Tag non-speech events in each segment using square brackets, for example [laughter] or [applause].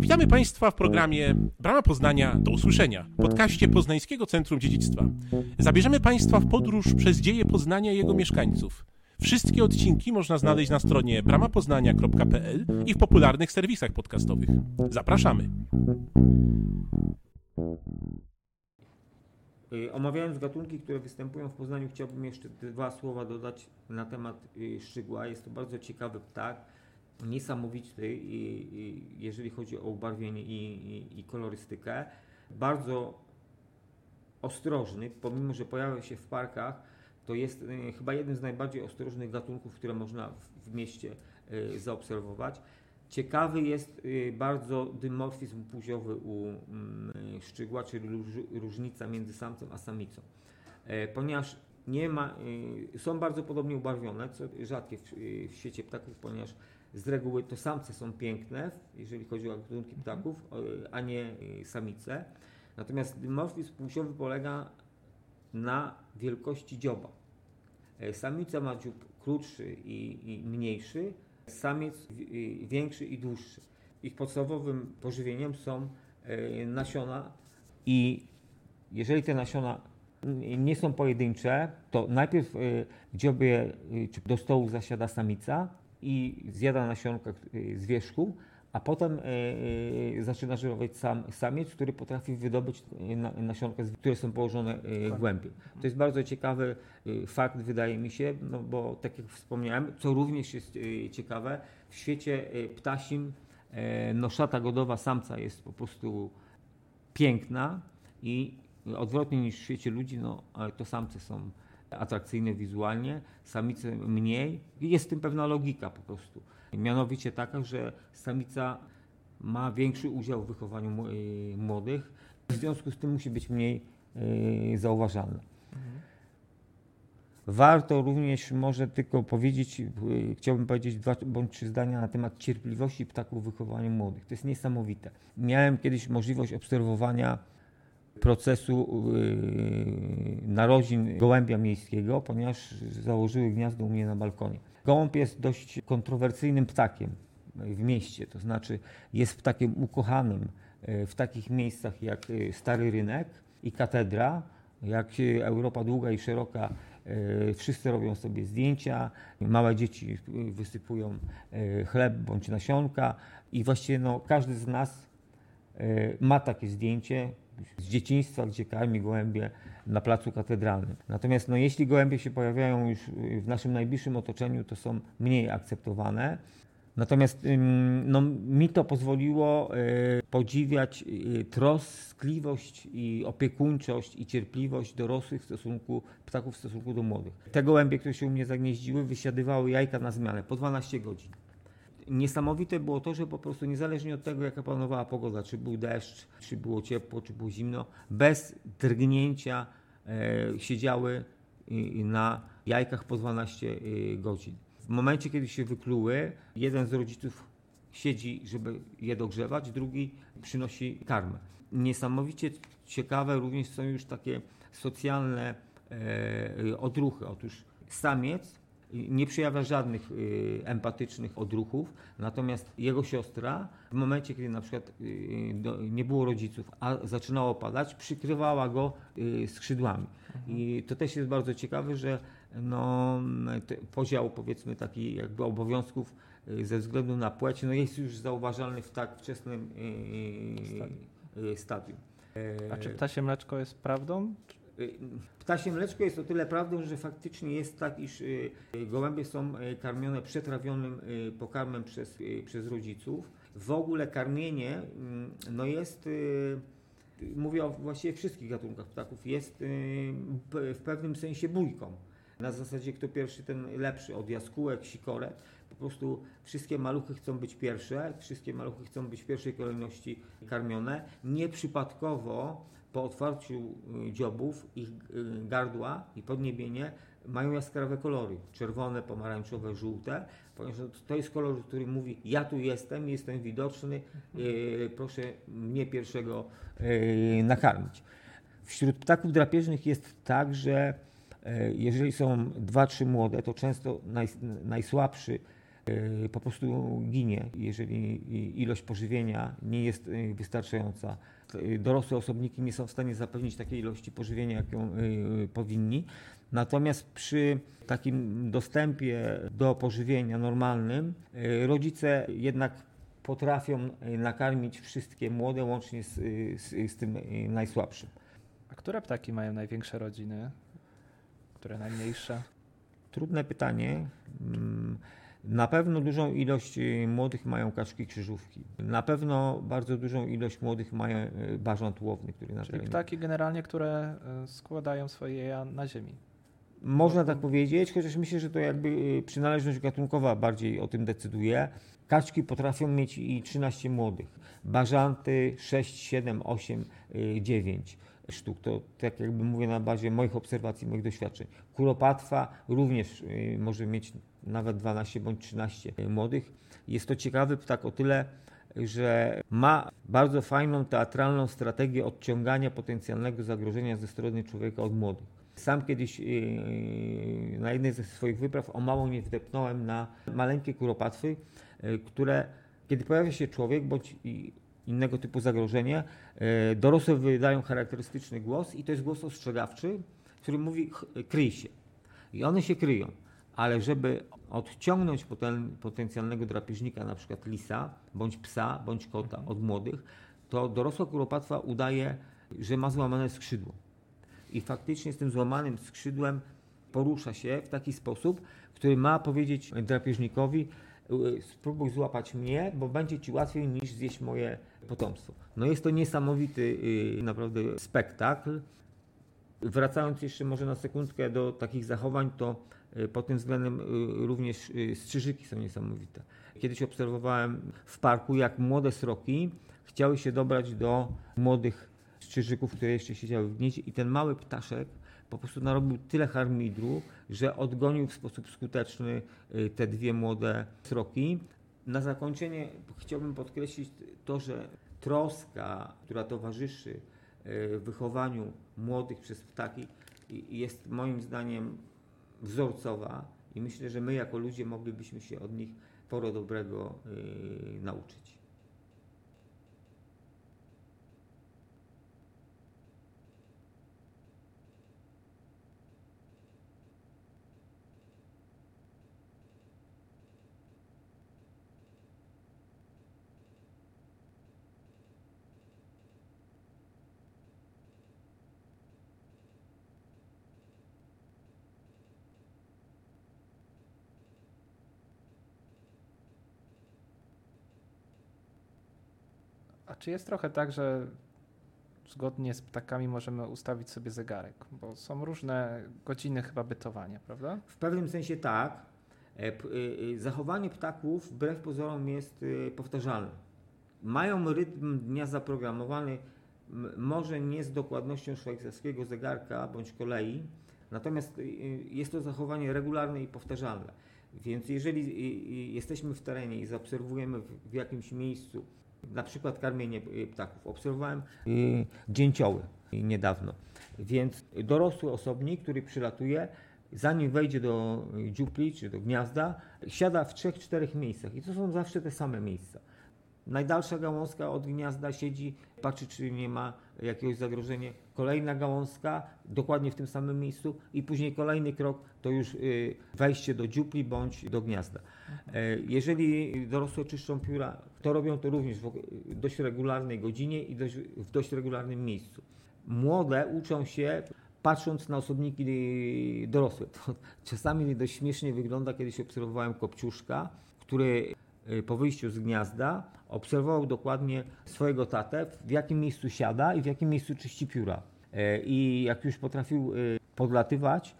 Witamy Państwa w programie Brama Poznania do usłyszenia, podcaście Poznańskiego Centrum Dziedzictwa. Zabierzemy Państwa w podróż przez dzieje Poznania i jego mieszkańców. Wszystkie odcinki można znaleźć na stronie bramapoznania.pl i w popularnych serwisach podcastowych. Zapraszamy. Y, Omawiając gatunki, które występują w Poznaniu, chciałbym jeszcze dwa słowa dodać na temat y, szczygła. Jest to bardzo ciekawy ptak, niesamowity, i, i, jeżeli chodzi o ubarwienie i, i, kolorystykę. Bardzo ostrożny, pomimo że pojawia się w parkach, to jest y, chyba jeden z najbardziej ostrożnych gatunków, które można w, w mieście y, zaobserwować. Ciekawy jest y, bardzo dymorfizm płciowy u mm, szczygła, czyli róż- różnica między samcem a samicą. Ponieważ nie ma, są bardzo podobnie ubarwione, co rzadkie w, w świecie ptaków, ponieważ z reguły to samce są piękne, jeżeli chodzi o gatunki ptaków, a nie y, samice. Natomiast dymorfizm płciowy polega na wielkości dzioba. E, Samica ma dziób krótszy i, i mniejszy, samiec y, większy i dłuższy. Ich podstawowym pożywieniem są e, nasiona i jeżeli te nasiona nie są pojedyncze, to najpierw w dziobie y, czy do stołu zasiada samica i zjada nasionka y, z wierzchu, a potem y, y, zaczyna żerować sam, samiec, który potrafi wydobyć na, nasionka, które są położone y, głębiej. To jest bardzo ciekawy fakt, wydaje mi się, no bo tak jak wspomniałem, co również jest ciekawe, w świecie ptasim e, no, szata godowa samca jest po prostu piękna i odwrotnie niż w świecie ludzi, no to samce są atrakcyjne wizualnie, samice mniej. Jest w tym pewna logika po prostu. Mianowicie taka, że samica ma większy udział w wychowaniu y, młodych, w związku z tym musi być mniej y, zauważalna. Warto również może tylko powiedzieć, y, chciałbym powiedzieć dwa bądź trzy zdania na temat cierpliwości ptaków w wychowaniu młodych. To jest niesamowite. Miałem kiedyś możliwość obserwowania procesu y, narodzin gołębia miejskiego, ponieważ założyły gniazdo u mnie na balkonie. Gołąb jest dość kontrowersyjnym ptakiem w mieście, to znaczy jest ptakiem ukochanym y, w takich miejscach jak y, Stary Rynek i Katedra, jak Europa długa i szeroka, wszyscy robią sobie zdjęcia, małe dzieci wysypują chleb bądź nasionka i właściwie no, każdy z nas ma takie zdjęcie z dzieciństwa, gdzie karmi gołębie na placu katedralnym. Natomiast no, jeśli gołębie się pojawiają już y, w naszym najbliższym otoczeniu, to są mniej akceptowane. Natomiast no, mi to pozwoliło y, podziwiać y, troskliwość i opiekuńczość i cierpliwość dorosłych w stosunku, ptaków w stosunku do młodych. Te gołębie, które się u mnie zagnieździły, wysiadywały jajka na zmianę po 12 godzin. Niesamowite było to, że po prostu niezależnie od tego, jaka panowała pogoda, czy był deszcz, czy było ciepło, czy było zimno, bez drgnięcia e, siedziały na jajkach po 12 y, godzin. W momencie, kiedy się wykluły, jeden z rodziców siedzi, żeby je dogrzewać, drugi przynosi karmę. Niesamowicie ciekawe również są już takie socjalne e, odruchy. Otóż samiec nie przejawia żadnych y, empatycznych odruchów, natomiast jego siostra w momencie, kiedy na przykład y, nie było rodziców, a zaczynało padać, przykrywała go y, skrzydłami. I to też jest bardzo ciekawe, że no, podział powiedzmy taki jakby obowiązków ze względu na płeć no, jest już zauważalny w tak wczesnym stadium. A czy ptasie mleczko jest prawdą? Y, Ptasie mleczko jest o tyle prawdą, że faktycznie jest tak, iż y, gołębie są y, karmione przetrawionym y, pokarmem przez, y, przez rodziców. W ogóle karmienie mm, no jest, y, mówię o właściwie wszystkich gatunkach ptaków, jest y, w pewnym sensie bójką. Na zasadzie kto pierwszy, ten lepszy, od jaskółek, sikorek. Po prostu wszystkie maluchy chcą być pierwsze, wszystkie maluchy chcą być w pierwszej kolejności karmione. Nieprzypadkowo po otwarciu y, dziobów ich y, gardła i podniebienie mają jaskrawe kolory. Czerwone, pomarańczowe, żółte. Ponieważ to jest kolor, który mówi ja tu jestem, jestem widoczny, y, proszę mnie pierwszego nakarmić. Wśród ptaków drapieżnych jest tak, że jeżeli są dwa, trzy młode, to często naj, najsłabszy po prostu ginie, jeżeli ilość pożywienia nie jest y, wystarczająca. Dorosłe osobniki nie są w stanie zapewnić takiej ilości pożywienia, jaką powinni. Natomiast przy takim dostępie do pożywienia normalnym, rodzice jednak potrafią nakarmić wszystkie młode, łącznie z, z, z tym najsłabszym. A które ptaki mają największe rodziny? Które najmniejsze? Trudne pytanie. Mm, na pewno dużą ilość y, młodych mają kaczki krzyżówki. Na pewno bardzo dużą ilość młodych mają y, barząt łowny, który na Czyli ptaki generalnie, które y, składają swoje jaja na ziemi. Można tak powiedzieć, chociaż myślę, że to jakby przynależność gatunkowa bardziej o tym decyduje. Kaczki potrafią mieć i 13 młodych. Bażanty 6, 7, 8, 9 sztuk. To tak jakby mówię na bazie moich obserwacji, moich doświadczeń. Kuropatwa również może mieć nawet 12 bądź 13 młodych. Jest to ciekawy ptak o tyle, że ma bardzo fajną teatralną strategię odciągania potencjalnego zagrożenia ze strony człowieka od młodych. Sam kiedyś y, na jednej ze swoich wypraw o mało nie wdepnąłem na maleńkie kuropatwy, które kiedy pojawia się człowiek bądź innego typu zagrożenie, e, dorosłe wydają charakterystyczny głos i to jest głos ostrzegawczy, który mówi kryj się. I one się kryją, ale żeby odciągnąć poten, potencjalnego drapieżnika, na przykład lisa, bądź psa, bądź kota od młodych, to dorosła kuropatwa udaje, że ma złamane skrzydło. I faktycznie z tym złamanym skrzydłem porusza się w taki sposób, który ma powiedzieć drapieżnikowi, Y, spróbuj złapać mnie, bo będzie ci łatwiej niż zjeść moje potomstwo. No jest to niesamowity y, naprawdę spektakl. Wracając jeszcze może na sekundkę do takich zachowań, to y, pod tym względem również strzyżyki są niesamowite. Kiedyś obserwowałem w parku, jak młode sroki chciały się dobrać do młodych strzyżyków, które jeszcze siedziały w gnieździe i ten mały ptaszek po prostu narobił tyle harmidru, że odgonił w sposób skuteczny y, te dwie młode sroki. Na zakończenie chciałbym podkreślić to, że troska, która towarzyszy y, wychowaniu młodych przez ptaki jest moim zdaniem wzorcowa i myślę, że my jako ludzie moglibyśmy się od nich sporo dobrego y, nauczyć. Czy jest trochę tak, że zgodnie z ptakami możemy ustawić sobie zegarek? Bo są różne godziny chyba bytowania, prawda? W pewnym sensie tak. E, e, e, zachowanie ptaków wbrew pozorom jest powtarzalne. Mają rytm dnia zaprogramowany, może nie z dokładnością szwajcarskiego zegarka bądź kolei, natomiast jest to zachowanie regularne i powtarzalne. Więc jeżeli jesteśmy w terenie i zaobserwujemy w jakimś miejscu na przykład karmienie y, ptaków. Obserwowałem y, dzięcioły niedawno. Więc dorosły osobnik, który przylatuje, zanim wejdzie do dziupli czy do gniazda, siada w trzech, czterech miejscach i to są zawsze te same miejsca. Najdalsza gałązka od gniazda siedzi, patrzy, czy nie ma jakiegoś zagrożenia. Kolejna gałązka dokładnie w tym samym miejscu i później kolejny krok to już y, wejście do dziupli bądź do gniazda. E, jeżeli dorosłe czyszczą pióra, to robią to również w dość regularnej godzinie i dość, w dość regularnym miejscu. Młode uczą się patrząc na osobniki dorosłe. To [laughs] czasami dość śmiesznie wygląda, kiedyś obserwowałem kopciuszka, który y, po wyjściu z gniazda obserwował dokładnie swojego tatę, w jakim miejscu siada i w jakim miejscu czyści pióra. E, I jak już potrafił y, podlatywać,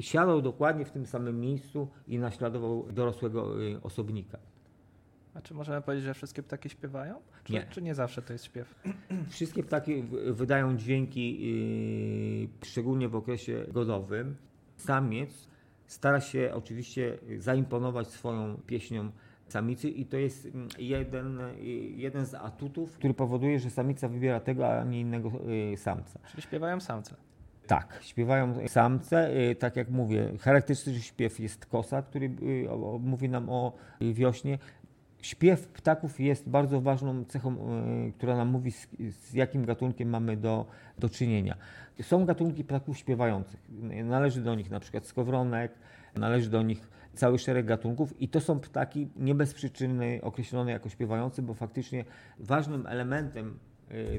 siadał dokładnie w tym samym miejscu i naśladował dorosłego y, osobnika. A czy możemy powiedzieć, że wszystkie ptaki śpiewają? Czy nie, czy nie zawsze to jest śpiew? [clears throat] Wszystkie ptaki wydają dźwięki, szczególnie w okresie godowym. Samiec stara się oczywiście zaimponować swoją pieśnią samicy i to jest mm, jeden, y, jeden z atutów, który powoduje, że samica wybiera tego, a nie innego yy, samca. Czyli śpiewają samce. Tak, śpiewają samce. Y, tak jak mówię, charakterystyczny śpiew jest kosa, który y, mówi nam o wiośnie. Śpiew ptaków jest bardzo ważną cechą, y, która nam mówi, z, z jakim gatunkiem mamy do, do czynienia. Są gatunki ptaków śpiewających. Należy do nich na przykład skowronek, należy do nich cały szereg gatunków i to są ptaki nie bez przyczyny określone jako śpiewające, bo faktycznie ważnym elementem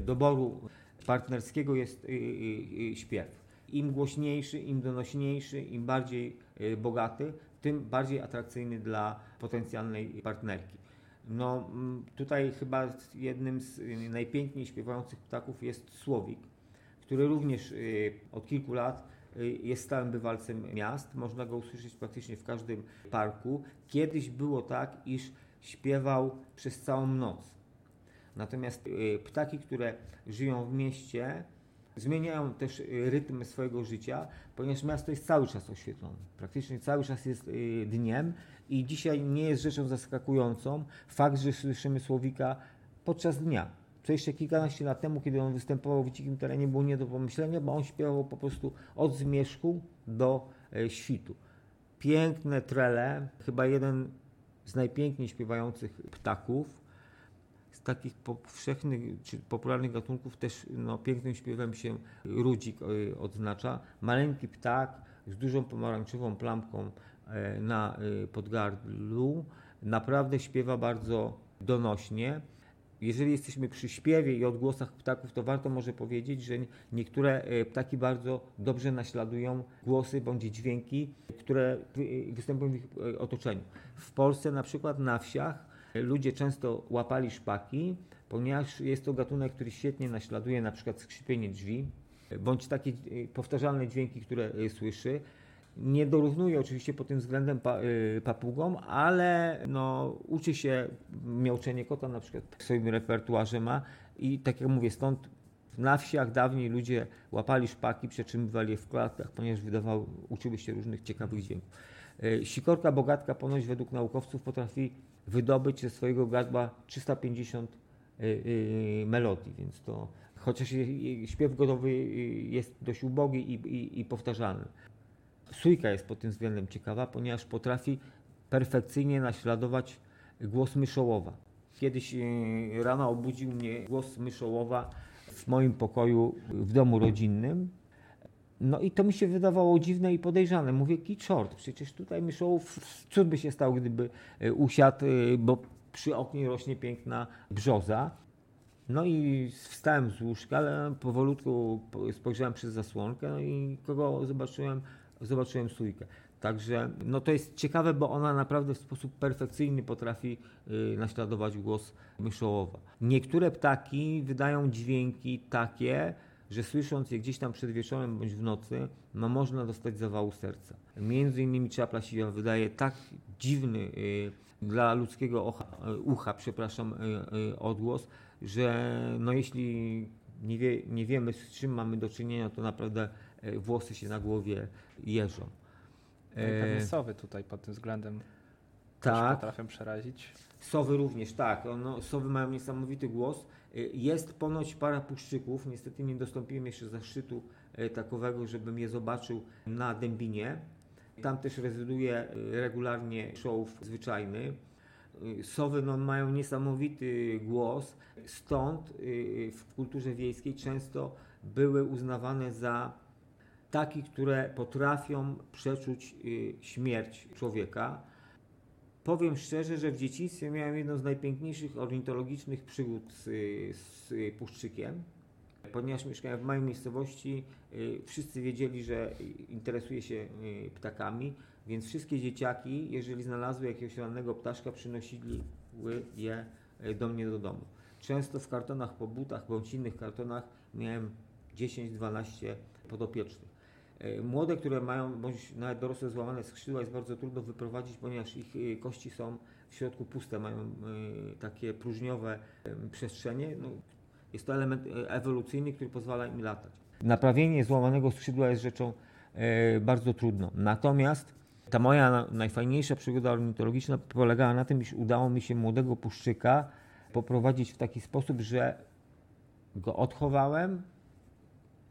doboru partnerskiego jest śpiew im głośniejszy, im donośniejszy, im bardziej y, bogaty, tym bardziej atrakcyjny dla potencjalnej partnerki. No, mm, tutaj chyba jednym z y, najpiękniej śpiewających ptaków jest słowik, który również y, od kilku lat jest stałym bywalcem miast. Można go usłyszeć praktycznie w każdym parku. Kiedyś było tak, iż śpiewał przez całą noc. Natomiast ptaki, które żyją w mieście, zmieniają też y, rytm swojego życia, ponieważ miasto jest cały czas oświetlone. Praktycznie cały czas jest y, dniem i dzisiaj nie jest rzeczą zaskakującą fakt, że słyszymy słowika podczas dnia. Jeszcze kilkanaście lat temu, kiedy on występował w dzikim terenie, było nie do pomyślenia, bo on śpiewał po prostu od zmierzchu do y, świtu. Piękne trele, chyba jeden z najpiękniej śpiewających ptaków z takich powszechnych czy popularnych gatunków też no, pięknym śpiewem się rudzik e, odznacza. Maleńki ptak z dużą pomarańczową plamką e, na e, podgardlu. Naprawdę śpiewa bardzo donośnie. Jeżeli jesteśmy przy śpiewie i odgłosach ptaków, to warto może powiedzieć, że niektóre ptaki bardzo dobrze naśladują głosy bądź dźwięki, które występują w ich otoczeniu. W Polsce na przykład na wsiach Ludzie często łapali szpaki, ponieważ jest to gatunek, który świetnie naśladuje na przykład skrzypienie drzwi, bądź takie e, powtarzalne dźwięki, które e, słyszy. Nie dorównuje oczywiście pod tym względem pa, y, papugom, ale no, uczy się miauczenie kota na przykład w swoim repertuarze ma i tak jak mówię, stąd na wsiach dawniej ludzie łapali szpaki, przetrzymywali je w klatkach, ponieważ wydawały, uczyły się różnych ciekawych dźwięków. Sikorka bogatka ponoć według naukowców potrafi wydobyć ze swojego gardła 350 y, y, melodii, więc to chociaż śpiew gotowy jest dość ubogi i, i, i powtarzalny. Sójka jest pod tym względem ciekawa, ponieważ potrafi perfekcyjnie naśladować głos myszołowa. Kiedyś y, rano obudził mnie głos myszołowa w moim pokoju w domu rodzinnym no i to mi się wydawało dziwne i podejrzane. Mówię, kiczort, przecież tutaj myszołów, cud by się stał, gdyby e, usiadł, e, bo przy oknie rośnie piękna brzoza. No i wstałem z łóżka, ale powolutku spojrzałem przez zasłonkę no i kogo zobaczyłem? Zobaczyłem sójkę. Także no to jest ciekawe, bo ona naprawdę w sposób perfekcyjny potrafi y, naśladować głos myszołowa. Niektóre ptaki wydają dźwięki takie, że słysząc je gdzieś tam przed wieczorem bądź w nocy, no można dostać zawału serca. Między innymi czapla siwa wydaje tak dziwny y, dla ludzkiego ocha, y, ucha, przepraszam, y, y, odgłos, że no jeśli nie, wie, nie wiemy z czym mamy do czynienia, to naprawdę włosy się na głowie jeżą. No pewnie sowy tutaj pod tym względem tak. potrafią przerazić. Sowy również, tak. No, sowy mają niesamowity głos. Y, jest ponoć para puszczyków, niestety nie dostąpiłem jeszcze zaszczytu takowego, żebym je zobaczył na Dębinie. Tam też rezyduje regularnie show zwyczajny. Sowy no, mają niesamowity głos, stąd w kulturze wiejskiej często były uznawane za takich, które potrafią przeczuć śmierć człowieka. Powiem szczerze, że w dzieciństwie miałem jedną z najpiękniejszych ornitologicznych przygód z, z puszczykiem. Ponieważ mieszkałem w małej miejscowości, y, wszyscy wiedzieli, że interesuję się y, ptakami, więc wszystkie dzieciaki, jeżeli znalazły jakiegoś rannego ptaszka, przynosiły je y, do mnie do domu. Często w kartonach po butach bądź innych kartonach miałem 10-12 podopiecznych. E, młode, które mają bądź nawet dorosłe złamane skrzydła jest bardzo trudno wyprowadzić, ponieważ ich e, kości są w środku puste, mają e, takie próżniowe przestrzenie. No, jest to element ewolucyjny, który pozwala im latać. Naprawienie złamanego skrzydła jest rzeczą bardzo trudną. Natomiast ta moja najfajniejsza przygoda ornitologiczna polegała na tym, iż udało mi się młodego puszczyka poprowadzić w taki sposób, że go odchowałem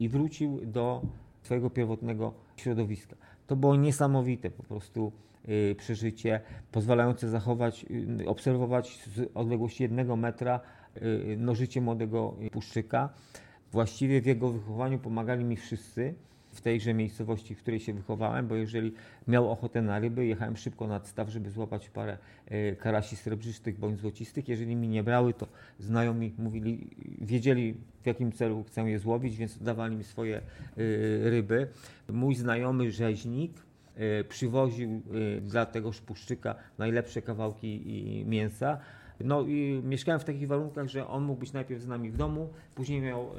i wrócił do swojego pierwotnego środowiska. To było niesamowite po prostu y, przeżycie, pozwalające zachować, y, obserwować z odległości jednego metra y, no, życie młodego puszczyka. Właściwie w jego wychowaniu pomagali mi wszyscy w tejże miejscowości, w której się wychowałem, bo jeżeli miał ochotę na ryby, jechałem szybko nad staw, żeby złapać parę e, karasi srebrzystych bądź złocistych. Jeżeli mi nie brały, to znajomi mówili, wiedzieli w jakim celu chcę je złowić, więc dawali mi swoje e, ryby. Mój znajomy rzeźnik e, przywoził dla tego szpuszczyka najlepsze kawałki mięsa. No i mieszkałem w takich warunkach, że on mógł być najpierw z nami w domu, później miał,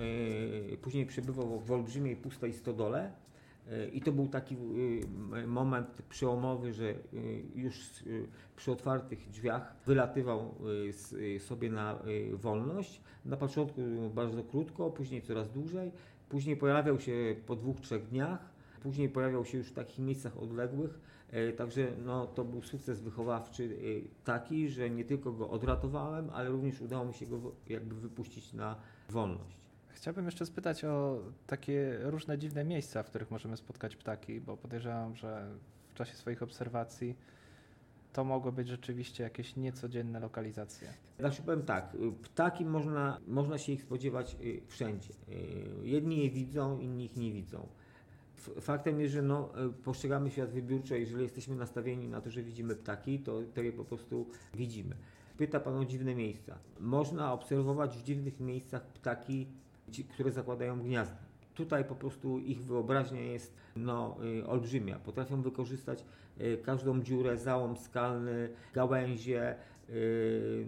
e, później przebywał w olbrzymiej pustej stodole. E, I to był taki e, moment przełomowy, że już przy otwartych drzwiach wylatywał sobie na wolność. Na początku bardzo krótko, później coraz dłużej. Później pojawiał się po dwóch, trzech dniach. Później pojawiał się już w takich miejscach odległych także no, to był sukces wychowawczy e, taki, że nie tylko go odratowałem, ale również udało mi się go jakby wypuścić na wolność. Chciałbym jeszcze spytać o takie różne dziwne miejsca, w których możemy spotkać ptaki, bo podejrzewam, że w czasie swoich obserwacji to mogły być rzeczywiście jakieś niecodzienne lokalizacje. Znaczy powiem tak, ptaki można, można się ich spodziewać e, wszędzie. Jedni je widzą, inni ich nie widzą. Faktem jest, że no, e, postrzegamy świat wybiórczo, jeżeli jesteśmy nastawieni na to, że widzimy ptaki, to, to je po prostu widzimy. Pyta Pan o dziwne miejsca. Można obserwować w dziwnych miejscach ptaki, które zakładają gniazda. Tutaj po prostu ich wyobraźnia jest no, y, olbrzymia. Potrafią wykorzystać y, każdą dziurę, załom skalny, gałęzie,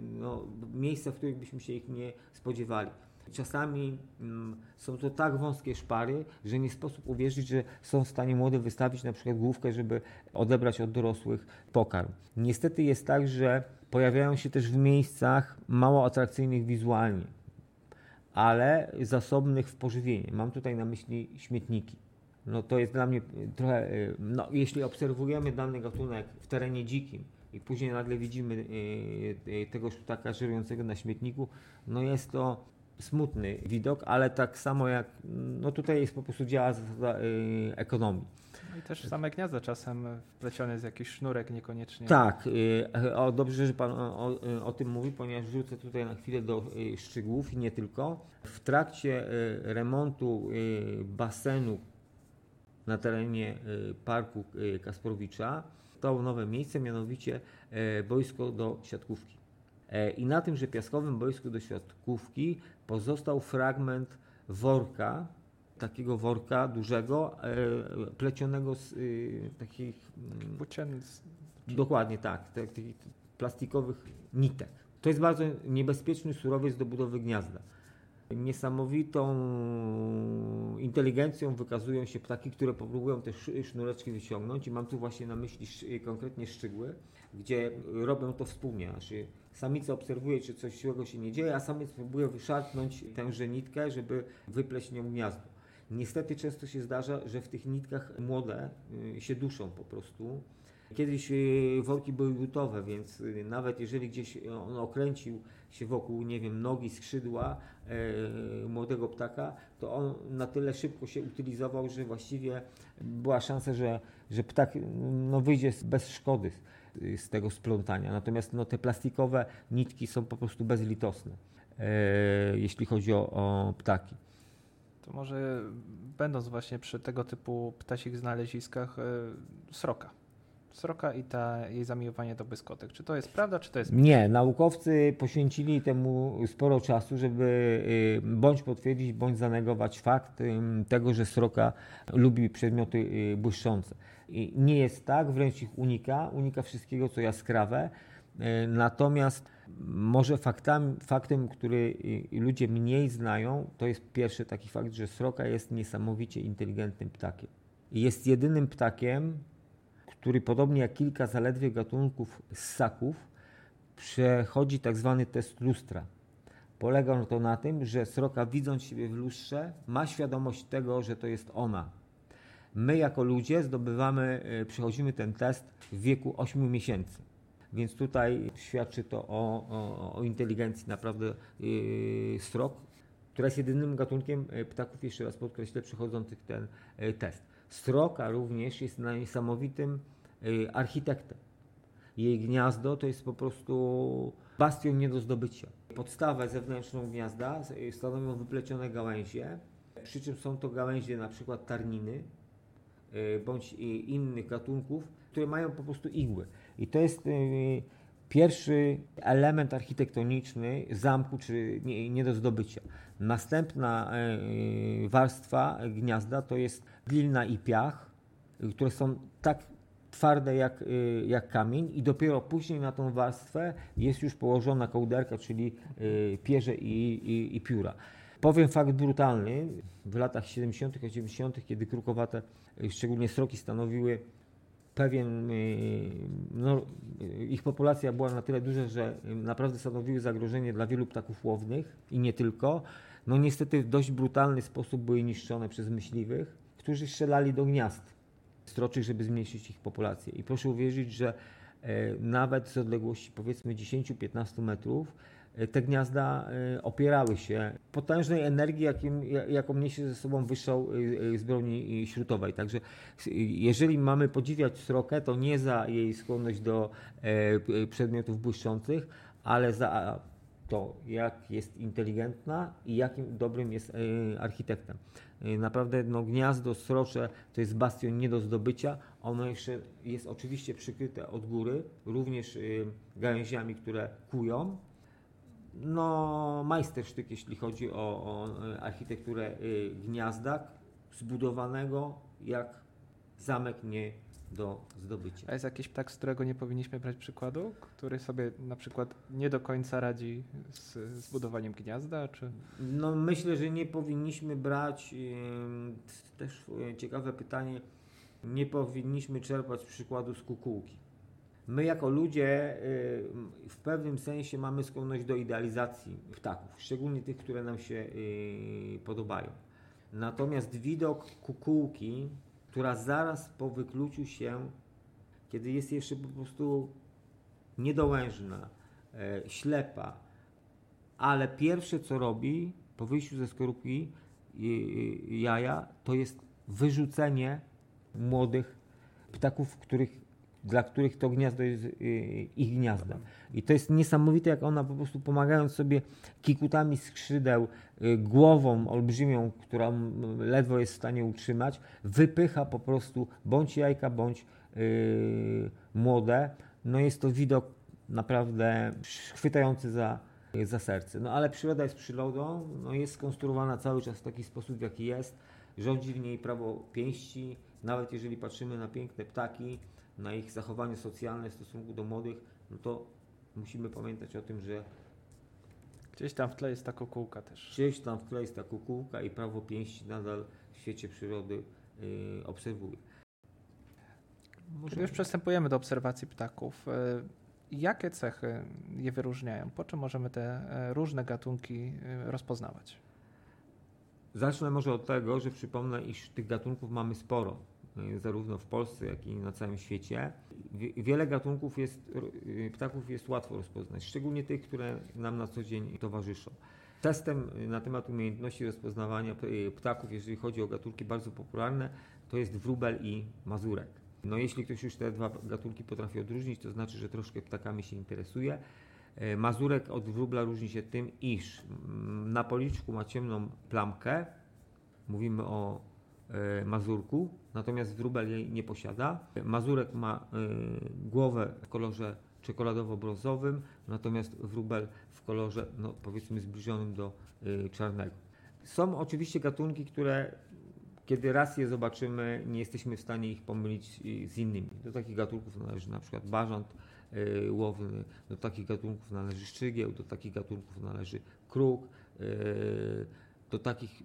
no, miejsca, w których byśmy się ich nie spodziewali. Czasami mm, są to tak wąskie szpary, że nie sposób uwierzyć, że są w stanie młode wystawić na przykład główkę, żeby odebrać od dorosłych pokarm. Niestety jest tak, że pojawiają się też w miejscach mało atrakcyjnych wizualnie, ale zasobnych w pożywienie. Mam tutaj na myśli śmietniki. No to jest dla mnie trochę, y, no jeśli obserwujemy dany gatunek w terenie dzikim, i później nagle widzimy y, y, tego ptaka żerującego na śmietniku, no jest to smutny widok, ale tak samo jak, no tutaj jest po prostu działa zasada y, ekonomii. No i też same gniazda czasem wplecione jest jakiś sznurek niekoniecznie. Tak, y, o, dobrze, że Pan o, o, o, tym mówi, ponieważ wrócę tutaj na chwilę do y, szczegółów i nie tylko. W trakcie y, remontu y, basenu na terenie y, parku Kasprowicza to nowe miejsce, mianowicie boisko do siatkówki. E, I na tym, że piaskowym boisku do siatkówki pozostał fragment worka, takiego worka dużego, e, plecionego z y, takich... Mm, dokładnie tak, takich plastikowych nitek. To jest bardzo niebezpieczny surowiec do budowy gniazda. Niesamowitą inteligencją wykazują się ptaki, które próbują te sznureczki wyciągnąć i mam tu właśnie na myśli konkretnie szczygły, gdzie robią to wspólnie. Znaczy Samica obserwuje, czy coś złego się nie dzieje, a samiec próbuje wyszarpnąć tęże nitkę, żeby wypleść nią gniazdo. Niestety często się zdarza, że w tych nitkach młode y, się duszą po prostu. Kiedyś y, worki były butowe, więc y, nawet jeżeli gdzieś on okręcił się wokół, nie wiem, nogi, skrzydła e, młodego ptaka, to on na tyle szybko się utylizował, że właściwie była szansa, że, że ptak no, wyjdzie bez szkody z tego splątania. Natomiast no, te plastikowe nitki są po prostu bezlitosne, e, jeśli chodzi o, o ptaki. To może będąc właśnie przy tego typu ptasich znaleziskach, e, sroka. Sroka i ta, jej zamiłowanie do błyskotek. Czy to jest prawda, czy to jest... Nie, naukowcy poświęcili temu sporo czasu, żeby e, bądź potwierdzić, bądź zanegować fakt tego, że sroka lubi przedmioty błyszczące. Nie jest tak, wręcz ich unika, unika wszystkiego, co jaskrawe. Natomiast może faktami, faktem, który ludzie mniej znają, to jest pierwszy taki fakt, że sroka jest niesamowicie inteligentnym ptakiem. Jest jedynym ptakiem, który podobnie jak kilka zaledwie gatunków ssaków, przechodzi tak zwany test lustra. Polega to na tym, że sroka widząc siebie w lustrze ma świadomość tego, że to jest ona, My jako ludzie zdobywamy, e, przechodzimy ten test w wieku 8 miesięcy. Więc tutaj świadczy to o, o, o inteligencji naprawdę yy, strok. która jest jedynym gatunkiem ptaków, jeszcze raz podkreślę, przechodzących ten test. Sroka również jest niesamowitym architektem. Jej gniazdo to jest po prostu bastion nie do zdobycia. Podstawę zewnętrzną gniazda stanowią wyplecione gałęzie, przy czym są to gałęzie na przykład tarniny e, bądź innych gatunków, które mają po prostu igły. I to jest pierwszy element architektoniczny zamku, czy nie, nie do zdobycia. Następna e, warstwa gniazda to jest glina i piach, które są tak twarde jak, y, jak kamień i dopiero później na tą warstwę jest już położona kołderka, czyli pierze i, i, i pióra. Powiem fakt brutalny, w latach 70., 80., kiedy krukowate, szczególnie sroki, stanowiły pewien, no, ich populacja była na tyle duża, że naprawdę stanowiły zagrożenie dla wielu ptaków łownych i nie tylko. No niestety w dość brutalny sposób były niszczone przez myśliwych, którzy strzelali do gniazd stroczych, żeby zmniejszyć ich populację. I proszę uwierzyć, że e, nawet z odległości powiedzmy 10-15 metrów te gniazda e, opierały się potężnej energii, jakim, jaką niesie ze sobą wystrzał z broni śrutowej. Także jeżeli mamy podziwiać srokę, to nie za jej skłonność do przedmiotów błyszczących, ale za to, jak jest inteligentna i jakim dobrym jest architektem. Naprawdę no, gniazdo srocze to jest bastion nie do zdobycia. Ono jeszcze jest oczywiście przykryte od góry, również gałęziami, które kują. No, majstersztyk, jeśli chodzi o, o y, architekturę gniazda, zbudowanego jak zamek nie do zdobycia. A jest jakiś ptak, z którego nie powinniśmy brać przykładu, który sobie na przykład nie do końca radzi z zbudowaniem gniazda? Czy... No myślę, że nie powinniśmy brać, też e, ciekawe pytanie, nie powinniśmy czerpać przykładu z kukułki. My jako ludzie e, w pewnym sensie mamy skłonność do idealizacji ptaków, szczególnie tych, które nam się e, podobają. Natomiast widok kukułki która zaraz po wykluciu się, kiedy jest jeszcze po prostu niedołężna, e, ślepa, ale pierwsze co robi po wyjściu ze skorupki jaja, to jest wyrzucenie młodych ptaków, których dla których to gniazdo jest y, ich gniazdem. I to jest niesamowite, jak ona po prostu pomagając sobie kikutami skrzydeł, y, głową olbrzymią, która ledwo jest w stanie utrzymać, wypycha po prostu bądź jajka, bądź yy, młode. No jest to widok naprawdę chwytający za, za serce. No ale przyroda jest przyrodą, no jest skonstruowana cały czas w taki sposób, jaki jest. Rządzi w niej prawo pięści, nawet jeżeli patrzymy na piękne ptaki, na ich zachowanie socjalne w stosunku do młodych, no to musimy pamiętać o tym, że Gdzieś tam w tle jest ta kukułka też. Gdzieś tam w tle jest ta kukułka i prawo pięści nadal w świecie przyrody yy, obserwuje. Może... Już przystępujemy do obserwacji ptaków. Y, jakie cechy je wyróżniają? Po czym możemy te y, różne gatunki y, rozpoznawać? Zacznę może od tego, że przypomnę, iż tych gatunków mamy sporo. Y, zarówno w Polsce, jak i na całym świecie. Wiele gatunków jest, y, ptaków jest łatwo rozpoznać, szczególnie tych, które nam na co dzień towarzyszą. Testem na temat umiejętności rozpoznawania y, ptaków, jeżeli chodzi o gatunki bardzo popularne, to jest wróbel i mazurek. No jeśli ktoś już te dwa gatunki potrafi odróżnić, to znaczy, że troszkę ptakami się interesuje. Mazurek od wróbla różni się tym, iż mm, na policzku ma ciemną plamkę. Mówimy o mazurku, natomiast wróbel jej nie posiada. Mazurek ma e, głowę w kolorze czekoladowo-brązowym, natomiast wróbel w kolorze, no, powiedzmy, zbliżonym do e, czarnego. Są oczywiście gatunki, które kiedy raz je zobaczymy, nie jesteśmy w stanie ich pomylić z innymi. Do takich gatunków należy na przykład barząd łowny, do takich gatunków należy szczygieł, do takich gatunków należy kruk, do takich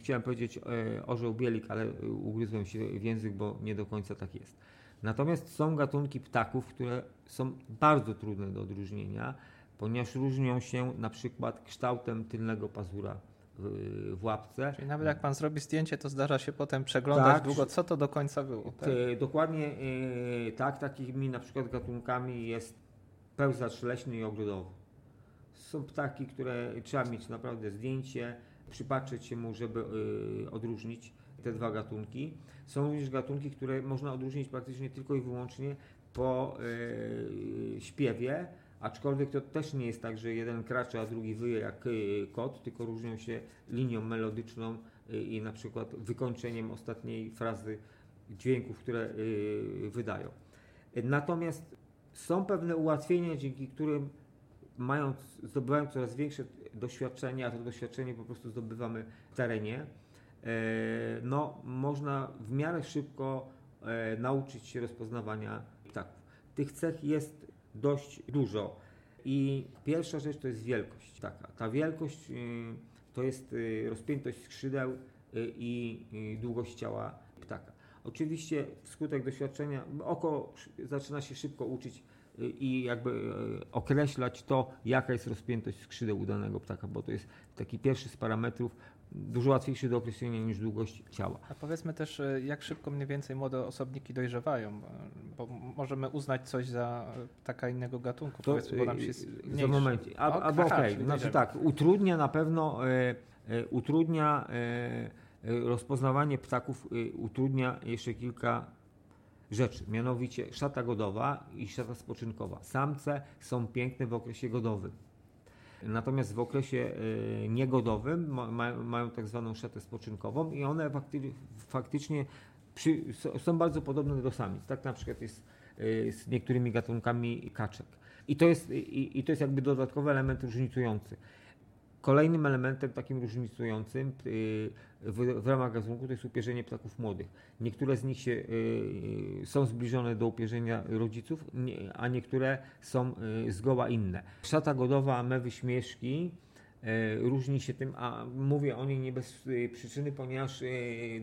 chciałem powiedzieć e, orzeł bielik, ale ugryzłem się w język, bo nie do końca tak jest. Natomiast są gatunki ptaków, które są bardzo trudne do odróżnienia, ponieważ różnią się na przykład kształtem tylnego pazura w, w łapce. Czyli nawet jak pan zrobi zdjęcie, to zdarza się potem przeglądać tak, długo, co to do końca było. Tak? Dokładnie e, tak, takimi na przykład gatunkami jest pełzacz leśny i ogrodowy. Są ptaki, które trzeba mieć naprawdę zdjęcie, przypatrzeć się mu, żeby y, odróżnić te dwa gatunki. Są również gatunki, które można odróżnić praktycznie tylko i wyłącznie po y, śpiewie, aczkolwiek to też nie jest tak, że jeden kracze, a drugi wyje jak y, kot, tylko różnią się linią melodyczną i na przykład wykończeniem ostatniej frazy dźwięków, które wydają. Natomiast są pewne ułatwienia, dzięki którym mając, zdobywają coraz większe doświadczenie, a to doświadczenie po prostu zdobywamy w terenie, e, no, można w miarę szybko e, nauczyć się rozpoznawania ptaków. Tych cech jest dość dużo i pierwsza rzecz to jest wielkość taka. Ta wielkość y, to jest y, rozpiętość skrzydeł y, i długość ciała ptaka. Oczywiście wskutek doświadczenia oko zaczyna się szybko uczyć i jakby e, określać to, jaka jest rozpiętość skrzydeł u danego ptaka, bo to jest taki pierwszy z parametrów, dużo łatwiejszy do określenia niż długość ciała. A powiedzmy też, e, jak szybko mniej więcej młode osobniki dojrzewają, bo możemy uznać coś za ptaka innego gatunku, to, powiedzmy, bo nam się e, Za momencie, albo okej, okay. znaczy tak, utrudnia na pewno, e, e, utrudnia e, rozpoznawanie ptaków, utrudnia jeszcze kilka rzeczy, mianowicie szata godowa i szata spoczynkowa. Samce są piękne w okresie godowym. Natomiast w okresie y, niegodowym ma, mają tak zwaną szatę spoczynkową i one fakty, faktycznie są bardzo podobne do samic. Tak na przykład jest y, z niektórymi gatunkami kaczek. I to jest, i, i to jest jakby dodatkowy element różnicujący. Kolejnym elementem takim różnicującym y, w, w ramach gatunku to jest upierzenie ptaków młodych. Niektóre z nich się, y, są zbliżone do upierzenia rodziców, a niektóre są y, zgoła inne. Szata godowa mewy śmieszki różni się tym, a mówię o niej nie bez przyczyny, ponieważ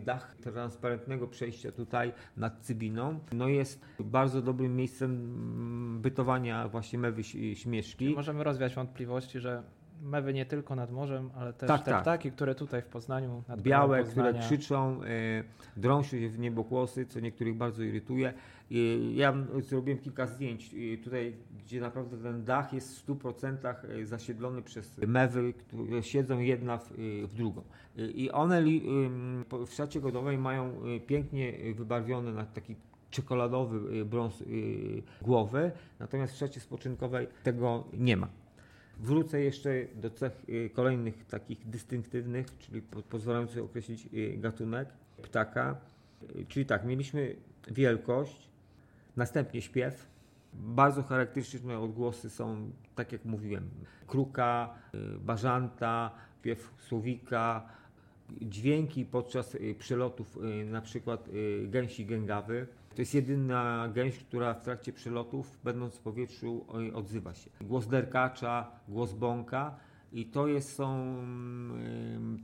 dach transparentnego przejścia tutaj nad Cybiną no jest bardzo dobrym miejscem bytowania właśnie mewy śmieszki. możemy rozwiać wątpliwości, że mewy nie tylko nad morzem, ale też tak, te tak. ptaki, które tutaj w Poznaniu nad Białe, które krzyczą, y, drą się w niebokłosy, co niektórych bardzo irytuje. Ja zrobiłem kilka zdjęć tutaj, gdzie naprawdę ten dach jest w 100% zasiedlony przez mewy, które siedzą jedna w, w drugą. I one w szacie godowej mają pięknie wybarwione na taki czekoladowy brąz głowy, natomiast w szacie spoczynkowej tego nie ma. Wrócę jeszcze do cech y, kolejnych takich dystynktywnych, czyli pozwalających określić y, gatunek ptaka. Y, czyli tak, mieliśmy wielkość, następnie śpiew. Bardzo charakterystyczne odgłosy są, tak jak mówiłem, kruka, bażanta, śpiew słowika, dźwięki podczas przelotów, na przykład gęsi gęgawy. To jest jedyna gęś, która w trakcie przelotów, będąc w powietrzu, odzywa się. Głos derkacza, głos bąka i to jest, są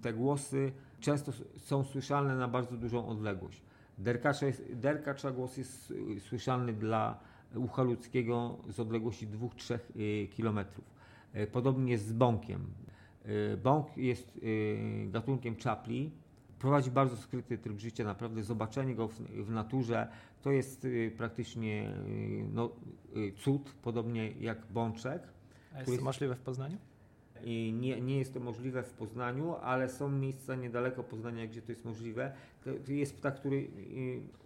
te głosy, często są słyszalne na bardzo dużą odległość. Derkacza, jest, derkacza głos jest słyszalny dla ucha ludzkiego z odległości 2-3 y, km. Y, podobnie jest z bąkiem. Y, bąk jest gatunkiem czapli, prowadzi bardzo skryty tryb życia, naprawdę zobaczenie go w, w naturze to jest y, praktycznie y, no, y, cud, podobnie jak bączek. A jest to możliwe w Poznaniu? Nie, nie jest to możliwe w Poznaniu, ale są miejsca niedaleko Poznania, gdzie to jest możliwe. To jest ptak, który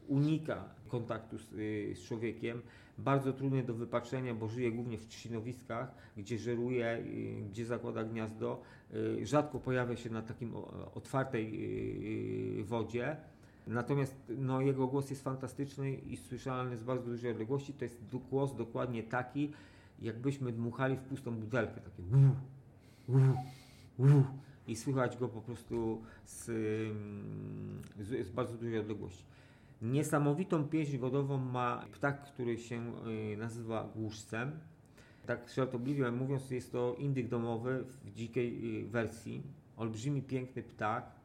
unika kontaktu z, z człowiekiem, bardzo trudny do wypatrzenia, bo żyje głównie w trzcinowiskach, gdzie żeruje, gdzie zakłada gniazdo. Rzadko pojawia się na takim otwartej wodzie. Natomiast no, jego głos jest fantastyczny i słyszalny z bardzo dużej odległości. To jest głos dokładnie taki, jakbyśmy dmuchali w pustą butelkę. Takie i słychać go po prostu z, z, z bardzo dużej odległości. Niesamowitą pieśń godową ma ptak, który się y, nazywa głuszcem. Tak żartobliwie mówiąc, jest to indyk domowy w dzikiej y, wersji. Olbrzymi, piękny ptak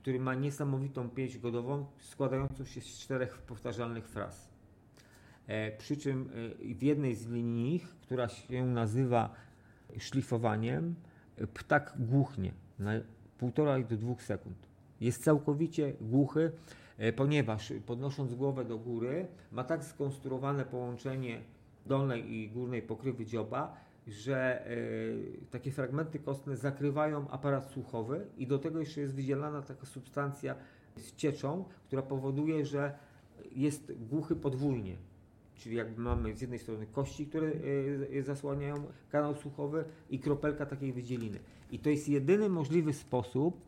który ma niesamowitą pieśń godową składającą się z czterech powtarzalnych fraz. E, przy czym e, w jednej z nich, która się nazywa szlifowaniem, ptak głuchnie na półtora do dwóch sekund. Jest całkowicie głuchy, e, ponieważ podnosząc głowę do góry ma tak skonstruowane połączenie dolnej i górnej pokrywy dzioba, że e, takie fragmenty kostne zakrywają aparat słuchowy i do tego jeszcze jest wydzielana taka substancja z cieczą, która powoduje, że jest głuchy podwójnie. Czyli jakby mamy z jednej strony kości, które e, zasłaniają kanał słuchowy i kropelka takiej wydzieliny. I to jest jedyny możliwy sposób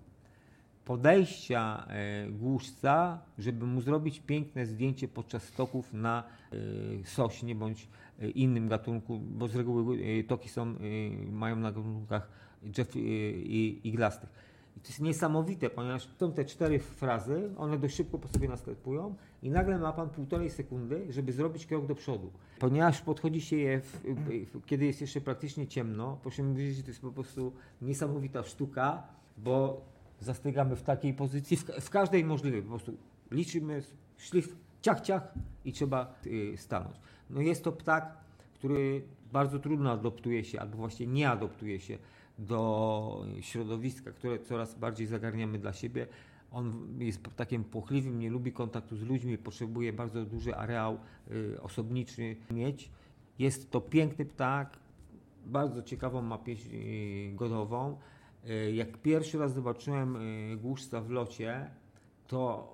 podejścia e, głuszca, żeby mu zrobić piękne zdjęcie podczas stoków na sośnie bądź innym gatunku, bo z reguły toki są, mają na gatunkach drzew iglastych. I to jest niesamowite, ponieważ są te cztery frazy, one dość szybko po sobie następują i nagle ma Pan półtorej sekundy, żeby zrobić krok do przodu. Ponieważ podchodzi się je, w, w, kiedy jest jeszcze praktycznie ciemno, proszę mi wiedzieć, że to jest po prostu niesamowita sztuka, bo zastygamy w takiej pozycji, w, w każdej możliwej, po prostu liczymy szlif, ciach, ciach i trzeba y, stanąć. No jest to ptak, który bardzo trudno adoptuje się, albo właśnie nie adoptuje się do środowiska, które coraz bardziej zagarniamy dla siebie. On jest takim płochliwym, nie lubi kontaktu z ludźmi, potrzebuje bardzo duży areał y, osobniczy mieć. Jest to piękny ptak, bardzo ciekawą ma pieśń y, godową. Y, jak pierwszy raz zobaczyłem głuszca w locie, to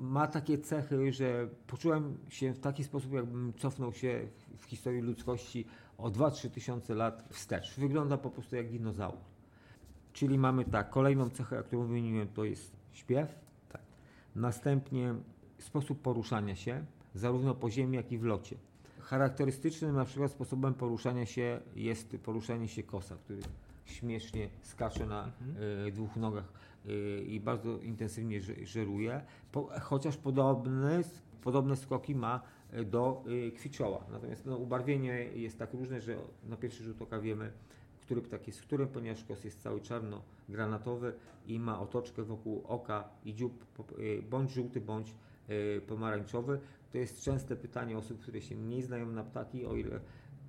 ma takie cechy, że poczułem się w taki sposób, jakbym cofnął się w historii ludzkości o 2-3 tysiące lat wstecz. Wygląda po prostu jak dinozaur. Czyli mamy tak, kolejną cechę, którą wymieniłem, to jest śpiew. Tak. Następnie sposób poruszania się, zarówno po ziemi, jak i w locie. Charakterystycznym na przykład sposobem poruszania się jest poruszanie się kosa, który śmiesznie skacze na mhm. y, dwóch nogach y, i bardzo intensywnie żeruje, po, chociaż podobny, podobne skoki ma do e, kwiczoła. Natomiast no, ubarwienie jest tak różne, że na pierwszy rzut oka wiemy, który ptak jest którym, ponieważ kos jest cały czarno-granatowy i ma otoczkę wokół oka i dziób e, bądź żółty, bądź pomarańczowy. To jest częste pytanie osób, które się mniej znają na ptaki, o ile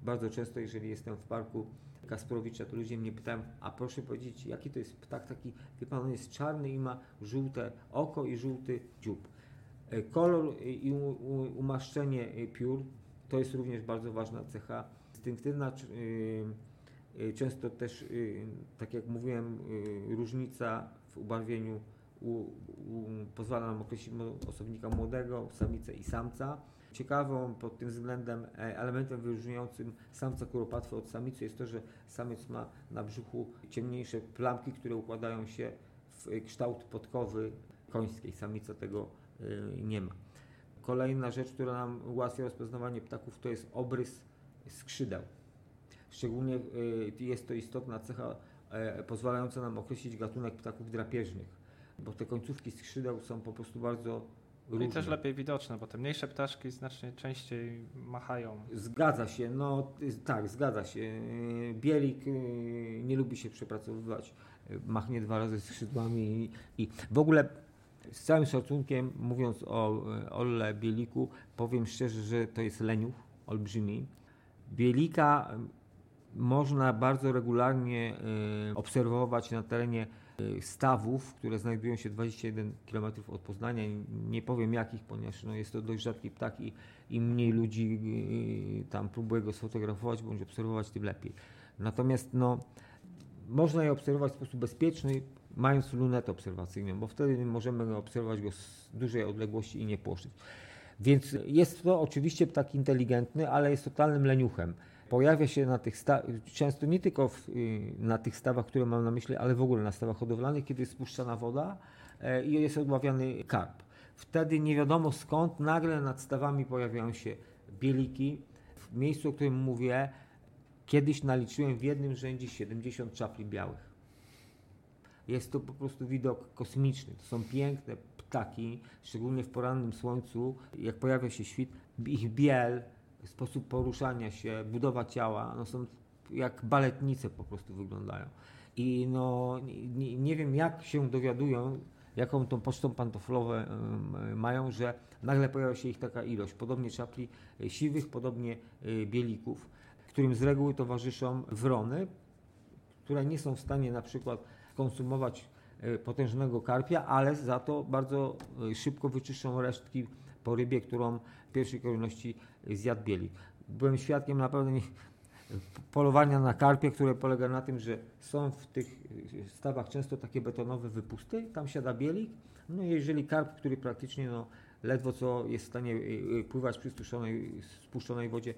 bardzo często, jeżeli jestem w parku Kasprowicza, to ludzie mnie pytają, a proszę powiedzieć, jaki to jest ptak taki, wie pan, on jest czarny i ma żółte oko i żółty dziób. E, kolor i umaszczenie e, piór to jest również bardzo ważna cecha. Instynktywna, e, często też, tak jak mówiłem, różnica w ubarwieniu u, u, pozwala nam określić osobnika młodego, samicę i samca. Ciekawą pod tym względem elementem wyróżniającym samca kuropatwy od samicy jest to, że samiec ma na brzuchu ciemniejsze plamki, które układają się w kształt podkowy końskiej. Samica tego nie ma. Kolejna rzecz, która nam ułatwia rozpoznawanie ptaków, to jest obrys skrzydeł. Szczególnie y, jest to istotna cecha e, pozwalająca nam określić gatunek ptaków drapieżnych, bo te końcówki skrzydeł są po prostu bardzo Różne. I też lepiej widoczne, bo te mniejsze ptaszki znacznie częściej machają. Zgadza się, no tak, zgadza się. Bielik y, nie lubi się przepracowywać, machnie dwa razy skrzydłami i, i w ogóle z całym szacunkiem, mówiąc o Olle Bieliku, powiem szczerze, że to jest leniuch olbrzymi. Bielika można bardzo regularnie e, obserwować na terenie e, stawów, które znajdują się 21 km od Poznania. Nie powiem jakich, ponieważ no, jest to dość rzadki ptak i im mniej ludzi e, tam próbuje go sfotografować bądź obserwować, tym lepiej. Natomiast no, można je obserwować w sposób bezpieczny, mając lunetę obserwacyjną, bo wtedy możemy obserwować go z dużej odległości i nie płoszyć. Więc jest to oczywiście ptak inteligentny, ale jest totalnym leniuchem. Pojawia się na tych sta- często nie tylko w, y, na tych stawach, które mam na myśli, ale w ogóle na stawach hodowlanych, kiedy jest spuszczana woda e, i jest odławiany karp. Wtedy nie wiadomo skąd nagle nad stawami pojawiają się bieliki. W miejscu, o którym mówię, kiedyś naliczyłem w jednym rzędzie 70 czapli białych. Jest to po prostu widok kosmiczny. To są piękne ptaki, szczególnie w porannym słońcu. Jak pojawia się świt, ich biel, sposób poruszania się, budowa ciała, no są jak baletnice po prostu wyglądają. I no, nie, nie wiem jak się dowiadują, jaką tą pocztą pantoflową mają, że nagle pojawia się ich taka ilość. Podobnie czapli e, siwych, podobnie e, bielików, którym z reguły towarzyszą wrony, które nie są w stanie na przykład konsumować e, potężnego karpia, ale za to bardzo e, szybko wyczyszczą resztki po rybie, którą w pierwszej kolejności zjadł bielik. Byłem świadkiem naprawdę polowania na karpie, które polega na tym, że są w tych stawach często takie betonowe wypusty, tam siada bielik, no jeżeli karp, który praktycznie no, ledwo co jest w stanie pływać przy spuszczonej wodzie,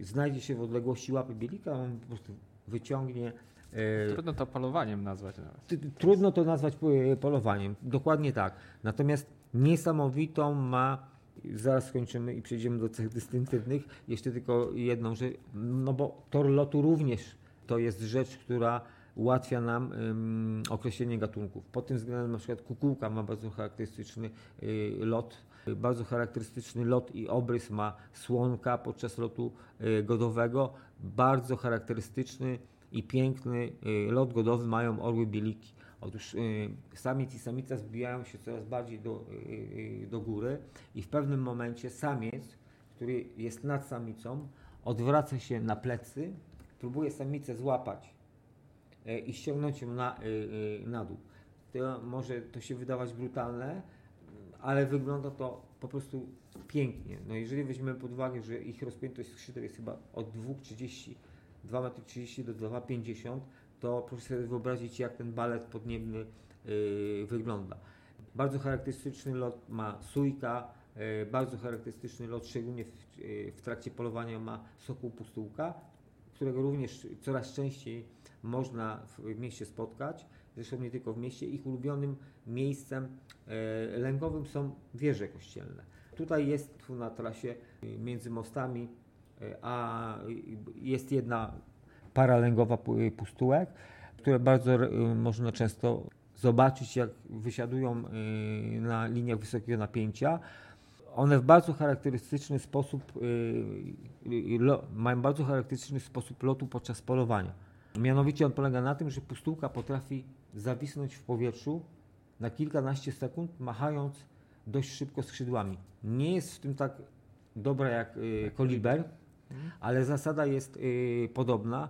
znajdzie się w odległości łapy bielika, on po prostu wyciągnie E, trudno to polowaniem nazwać nawet. Trudno to nazwać polowaniem, dokładnie tak. Natomiast niesamowitą ma, zaraz skończymy i przejdziemy do cech dystynktywnych, jeszcze tylko jedną rzecz, no bo tor lotu również to jest rzecz, która ułatwia nam um, określenie gatunków. Pod tym względem na przykład kukułka ma bardzo charakterystyczny y, lot, bardzo charakterystyczny lot i obrys ma słonka podczas lotu y, godowego, bardzo charakterystyczny i piękny y, lot godowy mają orły bieliki. Otóż y, samiec i samica zbijają się coraz bardziej do, y, do góry i w pewnym momencie samiec, który jest nad samicą, odwraca się na plecy, próbuje samicę złapać i ściągnąć ją na, na dół. To może to się wydawać brutalne, ale wygląda to po prostu pięknie. No jeżeli weźmiemy pod uwagę, że ich rozpiętość skrzydeł jest chyba od 2,30 2,30 m do 2,50 m, to proszę sobie wyobrazić, jak ten balet podniebny yy, wygląda. Bardzo charakterystyczny lot ma sójka, yy, bardzo charakterystyczny lot, szczególnie w, yy, w trakcie polowania ma sokół pustułka, którego również coraz częściej można w mieście spotkać. Zresztą nie tylko w mieście. Ich ulubionym miejscem lęgowym są wieże kościelne. Tutaj jest tu na trasie między mostami a jest jedna para lęgowa pustułek, które bardzo y, można często zobaczyć, jak wysiadują y, na liniach wysokiego napięcia. One w bardzo charakterystyczny sposób y, mają bardzo charakterystyczny sposób lotu podczas polowania. Mianowicie on polega na tym, że pustułka potrafi zawisnąć w powietrzu na kilkanaście sekund, machając dość szybko skrzydłami. Nie jest w tym tak dobra jak koliber, ale zasada jest y, podobna.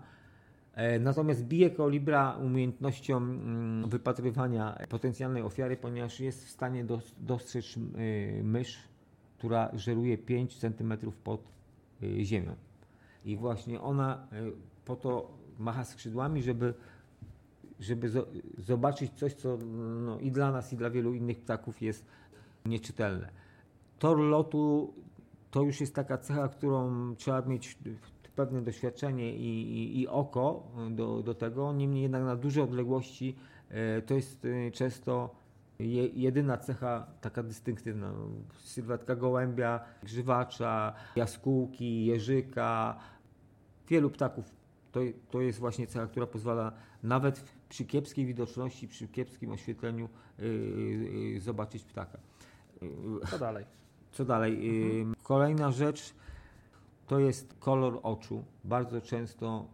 E, natomiast bije kolibra umiejętnością mm, wypatrywania potencjalnej ofiary, ponieważ jest w stanie dostrzec y, mysz, która żeruje 5 cm pod y, ziemią. I właśnie ona po to macha skrzydłami, żeby, żeby zobaczyć coś, co no, i dla nas, i dla wielu innych ptaków jest nieczytelne. Tor lotu to już jest taka cecha, którą trzeba mieć pewne doświadczenie i, i, i oko do, do tego. Niemniej jednak na duże odległości e, to jest e, często je, jedyna cecha taka dystynktywna. Sylwetka gołębia, grzywacza, jaskółki, jeżyka, wielu ptaków. To, to jest właśnie cecha, która pozwala nawet przy kiepskiej widoczności, przy kiepskim oświetleniu yy, yy, zobaczyć ptaka. Co dalej? Co dalej? Mhm. Kolejna rzecz to jest kolor oczu. Bardzo często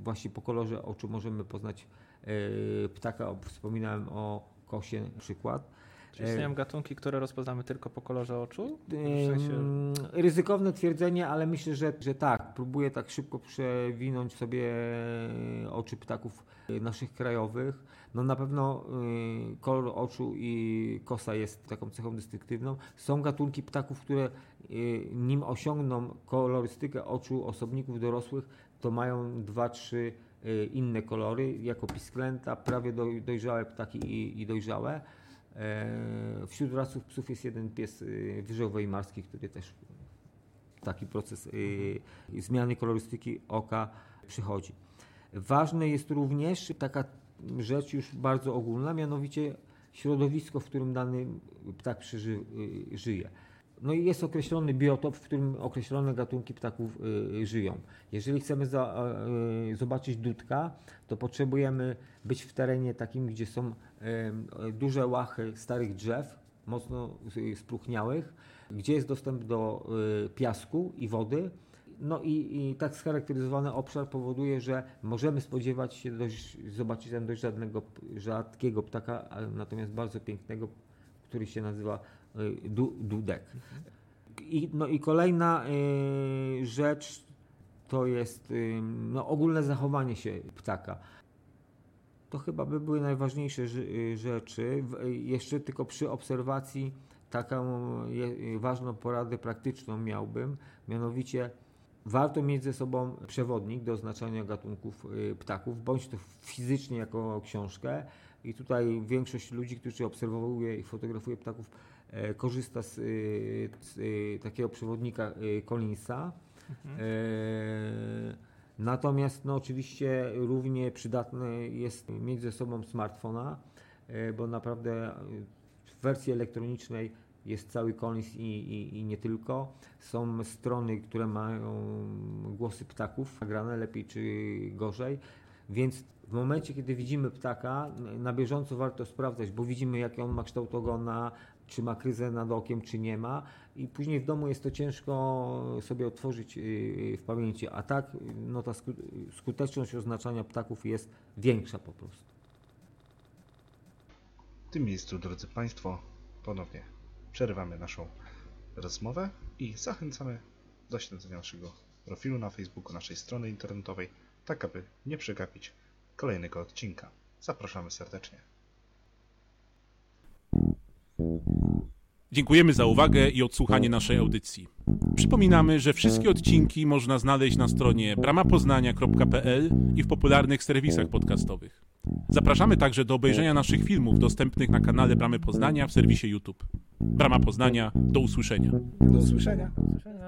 właśnie po kolorze oczu możemy poznać y, ptaka. Wspominałem o kosie przykład. Czy istnieją gatunki, które rozpoznamy tylko po kolorze oczu? W sensie... Ryzykowne twierdzenie, ale myślę, że, że tak. Próbuję tak szybko przewinąć sobie oczy ptaków naszych krajowych. No na pewno y, kolor oczu i kosa jest taką cechą dystynktywną. Są gatunki ptaków, które nim osiągną kolorystykę oczu osobników dorosłych, to mają dwa, trzy y, inne kolory, jako pisklęta, prawie dojrzałe ptaki i, i dojrzałe. E, wśród rasów psów jest jeden pies wyżowy marski, który też taki proces zmiany kolorystyki oka przychodzi. Ważne jest również taka rzecz już bardzo ogólna, mianowicie środowisko, w którym dany ptak y, żyje. No i jest określony biotop, w którym określone gatunki ptaków y, żyją. Jeżeli chcemy y, zobaczyć dudka, to potrzebujemy być w terenie takim, gdzie są duże łachy starych drzew, mocno spróchniałych, gdzie jest dostęp do piasku i wody, no i, i, tak scharakteryzowany obszar powoduje, że możemy spodziewać się dość, zobaczyć tam dość żadnego, rzadkiego ptaka, natomiast bardzo pięknego, który się nazywa y, du, dudek. I, no i kolejna y, rzecz to jest y, no, ogólne zachowanie się ptaka. To chyba by były najważniejsze y, rzeczy. Jeszcze tylko przy obserwacji taką ważną poradę praktyczną miałbym, mianowicie Warto mieć ze sobą przewodnik do oznaczania gatunków y, ptaków, bądź to fizycznie jako książkę. I tutaj większość ludzi, którzy obserwuje i fotografuje ptaków, e, korzysta z, y, z y, takiego przewodnika Collinsa. Mhm. E, Natomiast no, oczywiście równie przydatne jest mieć ze sobą smartfona, e, bo naprawdę w wersji elektronicznej jest cały Collins i, i, i nie tylko. Są strony, które mają głosy ptaków nagrane lepiej czy gorzej. Więc w momencie, kiedy widzimy ptaka, na bieżąco warto sprawdzać, bo widzimy, jaki on ma kształt ogona, czy ma kryzę nad okiem, czy nie ma. I później w domu jest to ciężko sobie otworzyć yy, w pamięci. A tak, no ta sku- skuteczność oznaczania ptaków jest większa po prostu. W tym miejscu, drodzy Państwo, ponownie przerywamy naszą rozmowę i zachęcamy do śledzenia naszego profilu na Facebooku, naszej strony internetowej, tak aby nie przegapić kolejnego odcinka. Zapraszamy serdecznie. Dziękujemy za uwagę i odsłuchanie naszej audycji. Przypominamy, że wszystkie odcinki można znaleźć na stronie bramapoznania.pl i w popularnych serwisach podcastowych. Zapraszamy także do obejrzenia naszych filmów dostępnych na kanale Bramy Poznania w serwisie YouTube. Brama Poznania, do usłyszenia. Do usłyszenia. Do usłyszenia.